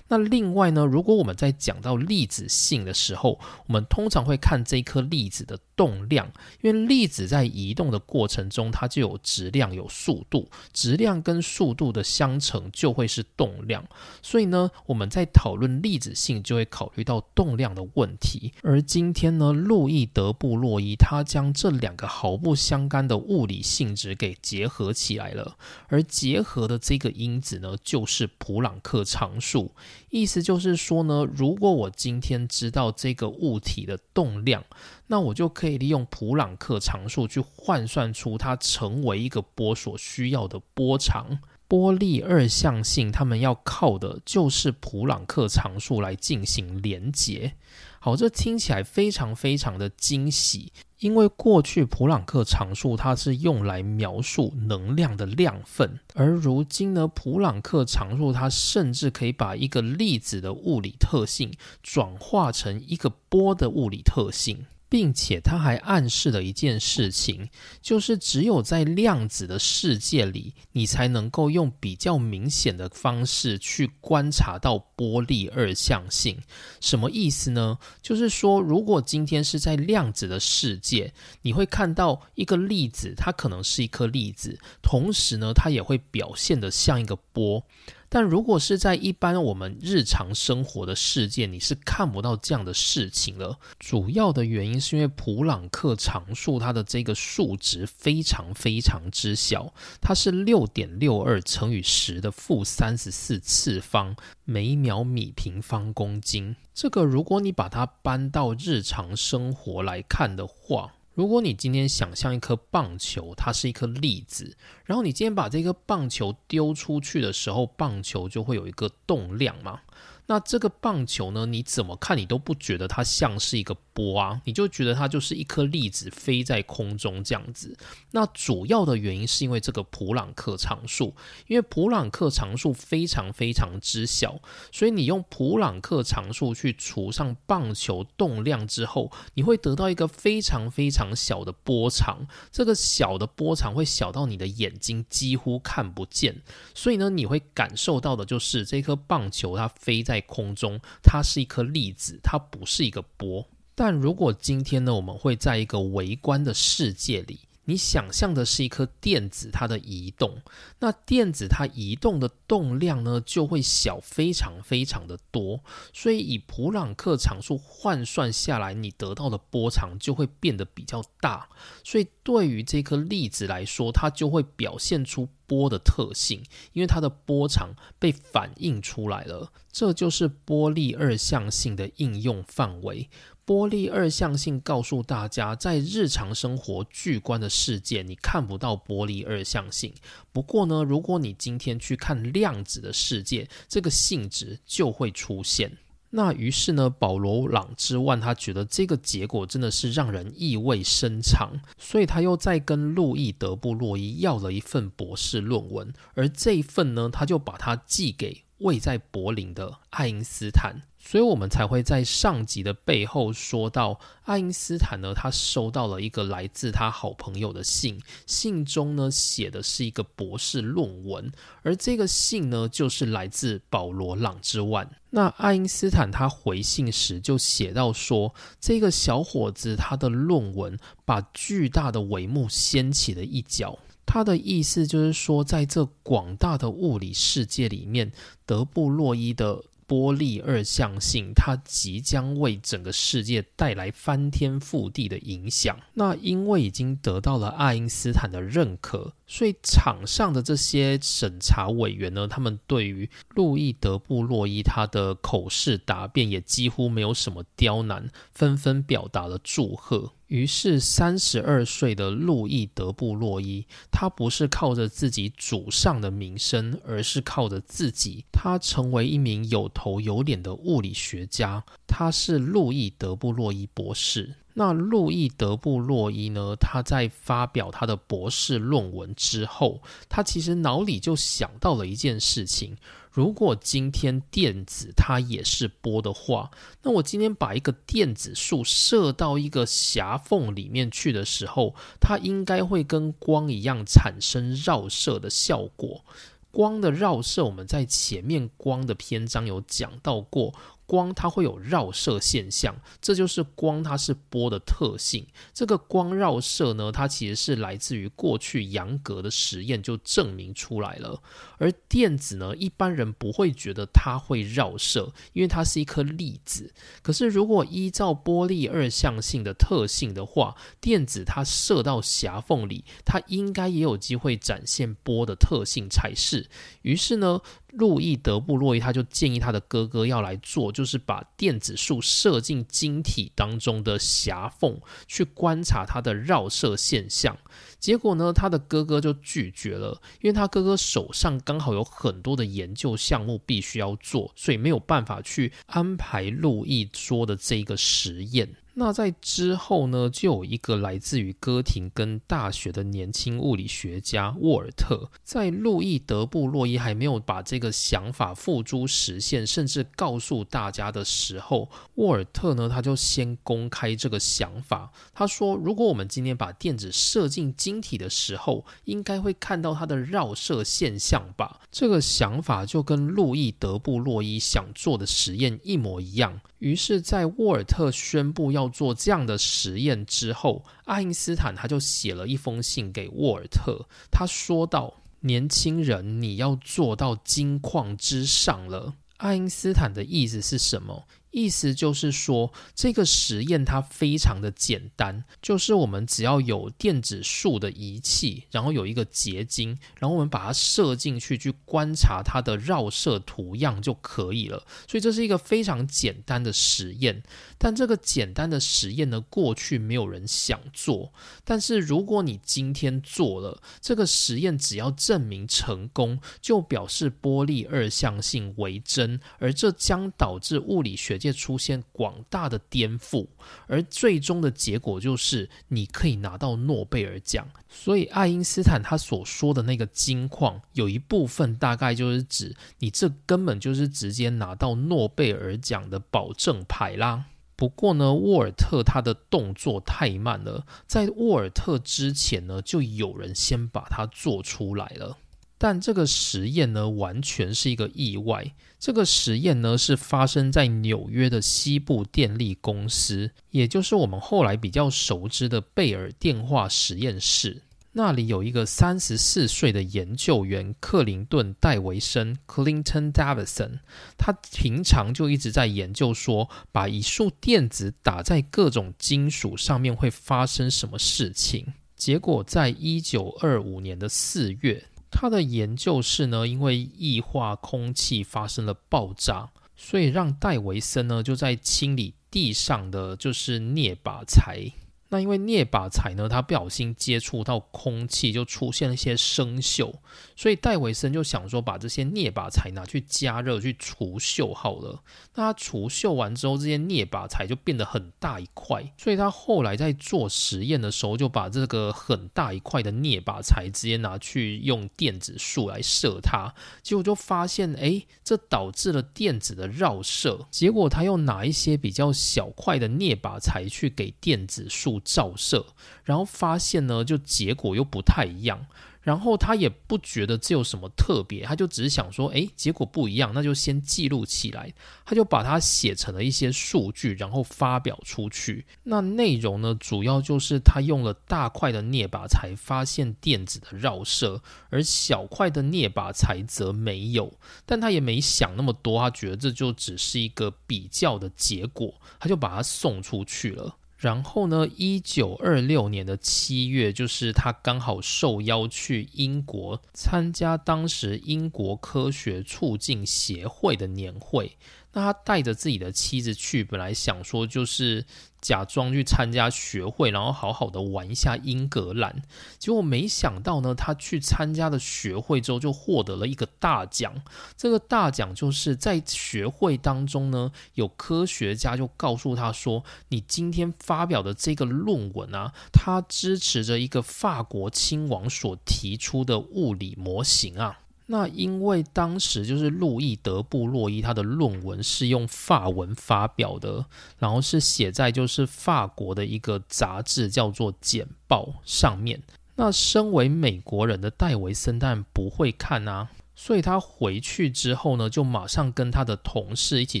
那另外呢，如果我们在讲到粒子性的时候，我们通常会看这颗粒子的动量，因为粒子在移动的过程中，它就有质量、有速度，质量跟速度的相乘就会是动量。所以呢，我们在讨论粒子。性就会考虑到动量的问题，而今天呢，路易德布洛伊他将这两个毫不相干的物理性质给结合起来了，而结合的这个因子呢，就是普朗克常数。意思就是说呢，如果我今天知道这个物体的动量，那我就可以利用普朗克常数去换算出它成为一个波所需要的波长。波粒二象性，它们要靠的就是普朗克常数来进行连接。好，这听起来非常非常的惊喜，因为过去普朗克常数它是用来描述能量的量份，而如今呢，普朗克常数它甚至可以把一个粒子的物理特性转化成一个波的物理特性。并且他还暗示了一件事情，就是只有在量子的世界里，你才能够用比较明显的方式去观察到波粒二象性。什么意思呢？就是说，如果今天是在量子的世界，你会看到一个粒子，它可能是一颗粒子，同时呢，它也会表现得像一个波。但如果是在一般我们日常生活的世界，你是看不到这样的事情了。主要的原因是因为普朗克常数它的这个数值非常非常之小，它是六点六二乘以十的负三十四次方每秒米平方公斤。这个如果你把它搬到日常生活来看的话，如果你今天想象一颗棒球，它是一颗粒子，然后你今天把这颗棒球丢出去的时候，棒球就会有一个动量嘛。那这个棒球呢？你怎么看你都不觉得它像是一个波啊？你就觉得它就是一颗粒子飞在空中这样子。那主要的原因是因为这个普朗克常数，因为普朗克常数非常非常之小，所以你用普朗克常数去除上棒球动量之后，你会得到一个非常非常小的波长。这个小的波长会小到你的眼睛几乎看不见，所以呢，你会感受到的就是这颗棒球它飞在。空中，它是一颗粒子，它不是一个波。但如果今天呢，我们会在一个微观的世界里，你想象的是一颗电子它的移动，那电子它移动的动量呢，就会小非常非常的多。所以以普朗克常数换算下来，你得到的波长就会变得比较大。所以对于这颗粒子来说，它就会表现出。波的特性，因为它的波长被反映出来了，这就是波粒二象性的应用范围。波粒二象性告诉大家，在日常生活巨观的世界，你看不到波粒二象性。不过呢，如果你今天去看量子的世界，这个性质就会出现。那于是呢，保罗·朗之万他觉得这个结果真的是让人意味深长，所以他又再跟路易·德布洛伊要了一份博士论文，而这一份呢，他就把它寄给位在柏林的爱因斯坦。所以我们才会在上集的背后说到，爱因斯坦呢，他收到了一个来自他好朋友的信，信中呢写的是一个博士论文，而这个信呢就是来自保罗·朗之万。那爱因斯坦他回信时就写到说，这个小伙子他的论文把巨大的帷幕掀起了一角，他的意思就是说，在这广大的物理世界里面，德布洛伊的。波粒二象性，它即将为整个世界带来翻天覆地的影响。那因为已经得到了爱因斯坦的认可，所以场上的这些审查委员呢，他们对于路易德布洛伊他的口试答辩也几乎没有什么刁难，纷纷表达了祝贺。于是，三十二岁的路易德布洛伊，他不是靠着自己祖上的名声，而是靠着自己，他成为一名有头有脸的物理学家。他是路易德布洛伊博士。那路易德布洛伊呢？他在发表他的博士论文之后，他其实脑里就想到了一件事情。如果今天电子它也是波的话，那我今天把一个电子束射到一个狭缝里面去的时候，它应该会跟光一样产生绕射的效果。光的绕射，我们在前面光的篇章有讲到过。光它会有绕射现象，这就是光它是波的特性。这个光绕射呢，它其实是来自于过去杨格的实验就证明出来了。而电子呢，一般人不会觉得它会绕射，因为它是一颗粒子。可是如果依照波粒二象性的特性的话，电子它射到狭缝里，它应该也有机会展现波的特性才是。于是呢。路易德布洛伊他就建议他的哥哥要来做，就是把电子束射进晶体当中的狭缝，去观察它的绕射现象。结果呢，他的哥哥就拒绝了，因为他哥哥手上刚好有很多的研究项目必须要做，所以没有办法去安排路易说的这个实验。那在之后呢，就有一个来自于哥廷根大学的年轻物理学家沃尔特，在路易德布洛伊还没有把这个想法付诸实现，甚至告诉大家的时候，沃尔特呢，他就先公开这个想法。他说：“如果我们今天把电子射进晶体的时候，应该会看到它的绕射现象吧？”这个想法就跟路易德布洛伊想做的实验一模一样。于是，在沃尔特宣布要要做这样的实验之后，爱因斯坦他就写了一封信给沃尔特，他说道：“年轻人，你要做到金矿之上了。”爱因斯坦的意思是什么？意思就是说，这个实验它非常的简单，就是我们只要有电子束的仪器，然后有一个结晶，然后我们把它射进去，去观察它的绕射图样就可以了。所以这是一个非常简单的实验。但这个简单的实验呢，过去没有人想做。但是如果你今天做了这个实验，只要证明成功，就表示波粒二象性为真，而这将导致物理学界出现广大的颠覆，而最终的结果就是你可以拿到诺贝尔奖。所以爱因斯坦他所说的那个金矿，有一部分大概就是指你这根本就是直接拿到诺贝尔奖的保证牌啦。不过呢，沃尔特他的动作太慢了，在沃尔特之前呢，就有人先把它做出来了。但这个实验呢，完全是一个意外。这个实验呢，是发生在纽约的西部电力公司，也就是我们后来比较熟知的贝尔电话实验室。那里有一个三十四岁的研究员克林顿·戴维森 （Clinton Davidson），他平常就一直在研究说，把一束电子打在各种金属上面会发生什么事情。结果，在一九二五年的四月，他的研究室呢，因为异化空气发生了爆炸，所以让戴维森呢就在清理地上的就是镍靶材。那因为镍靶材呢，它不小心接触到空气，就出现了一些生锈，所以戴维森就想说，把这些镍靶材拿去加热去除锈好了。那他除锈完之后，这些镍靶材就变得很大一块，所以他后来在做实验的时候，就把这个很大一块的镍靶材直接拿去用电子束来射它，结果就发现，哎，这导致了电子的绕射。结果他又拿一些比较小块的镍靶材去给电子束。照射，然后发现呢，就结果又不太一样。然后他也不觉得这有什么特别，他就只是想说，诶，结果不一样，那就先记录起来。他就把它写成了一些数据，然后发表出去。那内容呢，主要就是他用了大块的镍靶才发现电子的绕射，而小块的镍靶材则没有。但他也没想那么多，他觉得这就只是一个比较的结果，他就把它送出去了。然后呢？一九二六年的七月，就是他刚好受邀去英国参加当时英国科学促进协会的年会。那他带着自己的妻子去，本来想说就是假装去参加学会，然后好好的玩一下英格兰。结果没想到呢，他去参加了学会之后，就获得了一个大奖。这个大奖就是在学会当中呢，有科学家就告诉他说：“你今天发表的这个论文啊，它支持着一个法国亲王所提出的物理模型啊。”那因为当时就是路易德布洛伊他的论文是用法文发表的，然后是写在就是法国的一个杂志叫做《简报》上面。那身为美国人的戴维森当然不会看啊，所以他回去之后呢，就马上跟他的同事一起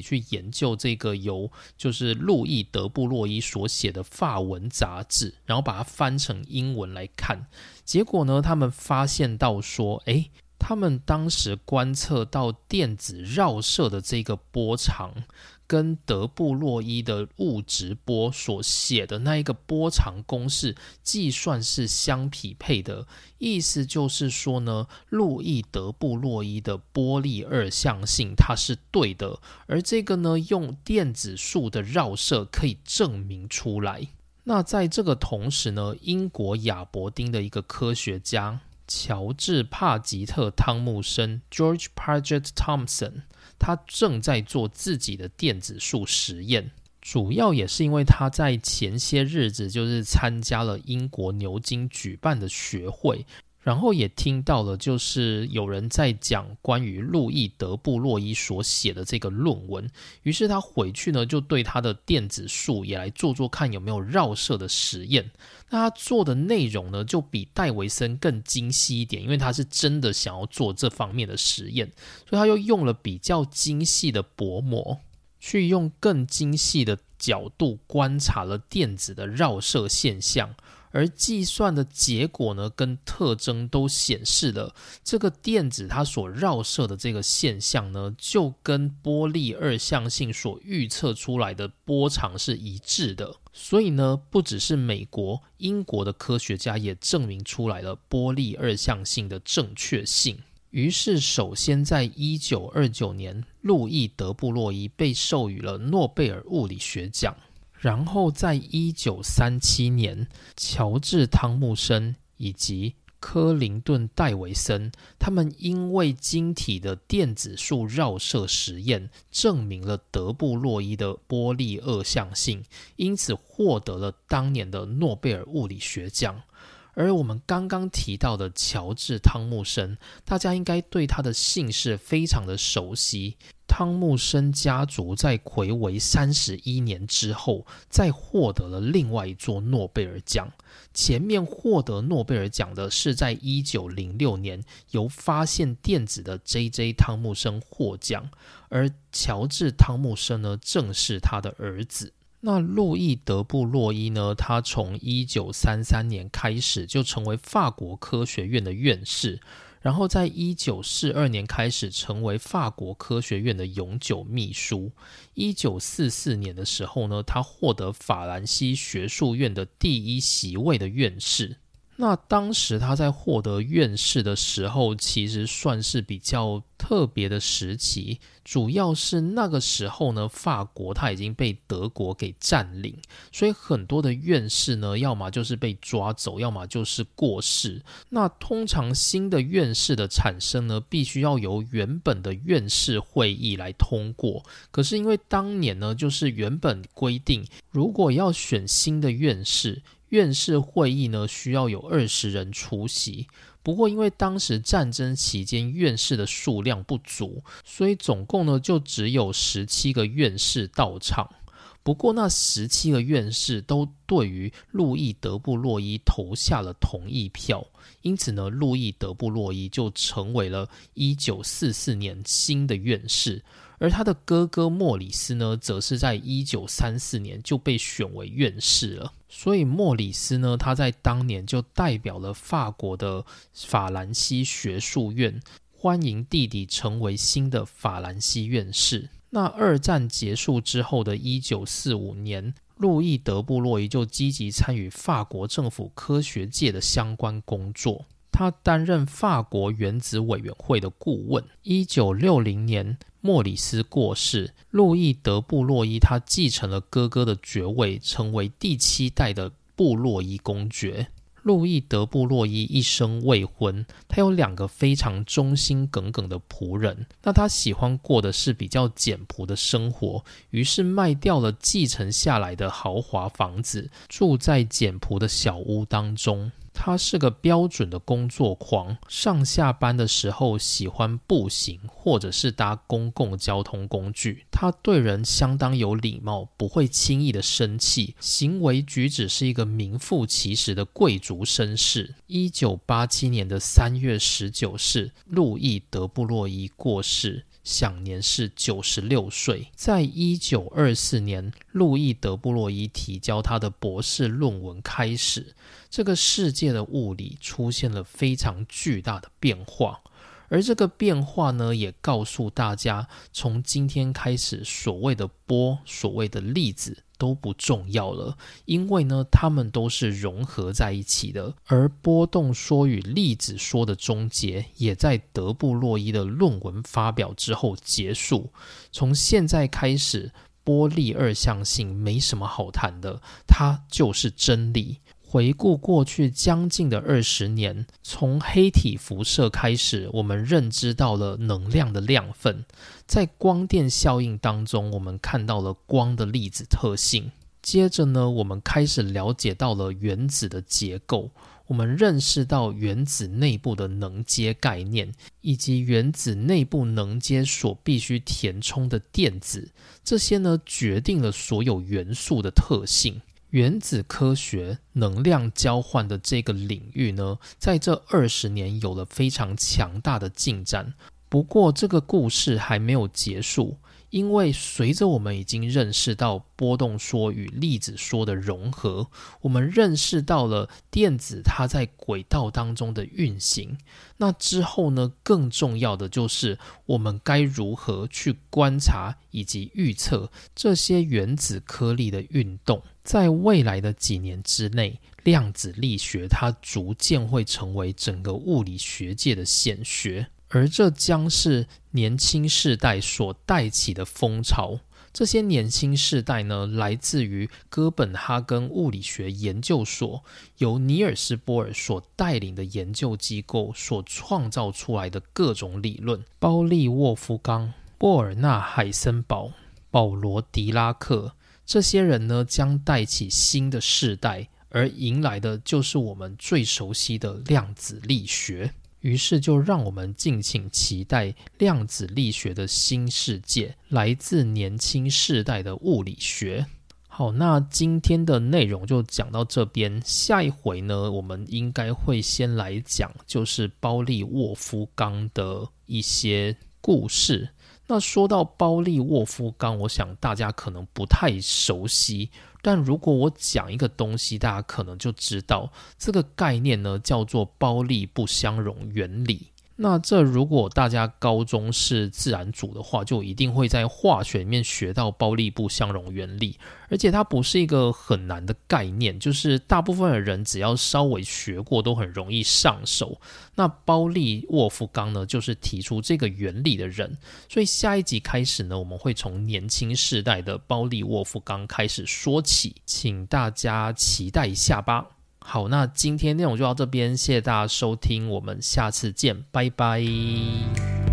去研究这个由就是路易德布洛伊所写的法文杂志，然后把它翻成英文来看。结果呢，他们发现到说，哎。他们当时观测到电子绕射的这个波长，跟德布洛伊的物质波所写的那一个波长公式计算是相匹配的。意思就是说呢，路易德布洛伊的波粒二象性它是对的，而这个呢，用电子束的绕射可以证明出来。那在这个同时呢，英国亚伯丁的一个科学家乔治帕吉特汤姆森 （George Paget Thompson），他正在做自己的电子束实验。主要也是因为他在前些日子就是参加了英国牛津举办的学会。然后也听到了，就是有人在讲关于路易德布洛伊所写的这个论文。于是他回去呢，就对他的电子束也来做做看有没有绕射的实验。那他做的内容呢，就比戴维森更精细一点，因为他是真的想要做这方面的实验，所以他又用了比较精细的薄膜，去用更精细的角度观察了电子的绕射现象。而计算的结果呢，跟特征都显示了这个电子它所绕射的这个现象呢，就跟波粒二象性所预测出来的波长是一致的。所以呢，不只是美国、英国的科学家也证明出来了波粒二象性的正确性。于是，首先在一九二九年，路易德布洛伊被授予了诺贝尔物理学奖。然后，在一九三七年，乔治·汤姆森以及科林顿·戴维森，他们因为晶体的电子束绕射实验，证明了德布洛伊的波粒二象性，因此获得了当年的诺贝尔物理学奖。而我们刚刚提到的乔治·汤姆森，大家应该对他的姓氏非常的熟悉。汤姆森家族在魁违三十一年之后，再获得了另外一座诺贝尔奖。前面获得诺贝尔奖的是在一九零六年由发现电子的 J.J. 汤姆森获奖，而乔治·汤姆森呢，正是他的儿子。那路易德布洛伊呢？他从一九三三年开始就成为法国科学院的院士，然后在一九四二年开始成为法国科学院的永久秘书。一九四四年的时候呢，他获得法兰西学术院的第一席位的院士。那当时他在获得院士的时候，其实算是比较特别的时期。主要是那个时候呢，法国它已经被德国给占领，所以很多的院士呢，要么就是被抓走，要么就是过世。那通常新的院士的产生呢，必须要由原本的院士会议来通过。可是因为当年呢，就是原本规定，如果要选新的院士。院士会议呢需要有二十人出席，不过因为当时战争期间院士的数量不足，所以总共呢就只有十七个院士到场。不过那十七个院士都对于路易德布洛伊投下了同意票，因此呢，路易德布洛伊就成为了一九四四年新的院士。而他的哥哥莫里斯呢，则是在一九三四年就被选为院士了。所以莫里斯呢，他在当年就代表了法国的法兰西学术院，欢迎弟弟成为新的法兰西院士。那二战结束之后的一九四五年，路易德布洛伊就积极参与法国政府科学界的相关工作。他担任法国原子委员会的顾问。一九六零年，莫里斯过世，路易德布洛伊他继承了哥哥的爵位，成为第七代的布洛伊公爵。路易德布洛伊一生未婚，他有两个非常忠心耿耿的仆人。那他喜欢过的是比较简朴的生活，于是卖掉了继承下来的豪华房子，住在简朴的小屋当中。他是个标准的工作狂，上下班的时候喜欢步行或者是搭公共交通工具。他对人相当有礼貌，不会轻易的生气，行为举止是一个名副其实的贵族绅士。一九八七年的三月十九日，路易德布洛伊过世。享年是九十六岁。在一九二四年，路易德布洛伊提交他的博士论文开始，这个世界的物理出现了非常巨大的变化。而这个变化呢，也告诉大家，从今天开始，所谓的波，所谓的粒子。都不重要了，因为呢，它们都是融合在一起的。而波动说与粒子说的终结，也在德布洛伊的论文发表之后结束。从现在开始。波粒二象性没什么好谈的，它就是真理。回顾过去将近的二十年，从黑体辐射开始，我们认知到了能量的量份。在光电效应当中，我们看到了光的粒子特性。接着呢，我们开始了解到了原子的结构。我们认识到原子内部的能阶概念，以及原子内部能阶所必须填充的电子。这些呢，决定了所有元素的特性。原子科学、能量交换的这个领域呢，在这二十年有了非常强大的进展。不过，这个故事还没有结束。因为随着我们已经认识到波动说与粒子说的融合，我们认识到了电子它在轨道当中的运行。那之后呢？更重要的就是我们该如何去观察以及预测这些原子颗粒的运动。在未来的几年之内，量子力学它逐渐会成为整个物理学界的显学。而这将是年轻世代所带起的风潮。这些年轻世代呢，来自于哥本哈根物理学研究所，由尼尔斯·波尔所带领的研究机构所创造出来的各种理论。包利沃夫冈、波尔纳·海森堡、保罗·狄拉克这些人呢，将带起新的世代，而迎来的就是我们最熟悉的量子力学。于是，就让我们敬请期待量子力学的新世界，来自年轻世代的物理学。好，那今天的内容就讲到这边。下一回呢，我们应该会先来讲，就是包利沃夫冈的一些故事。那说到包利沃夫冈，我想大家可能不太熟悉。但如果我讲一个东西，大家可能就知道这个概念呢，叫做包利不相容原理。那这如果大家高中是自然组的话，就一定会在化学里面学到包利不相容原理，而且它不是一个很难的概念，就是大部分的人只要稍微学过，都很容易上手。那包利沃夫冈呢，就是提出这个原理的人，所以下一集开始呢，我们会从年轻世代的包利沃夫冈开始说起，请大家期待一下吧。好，那今天内容就到这边，谢谢大家收听，我们下次见，拜拜。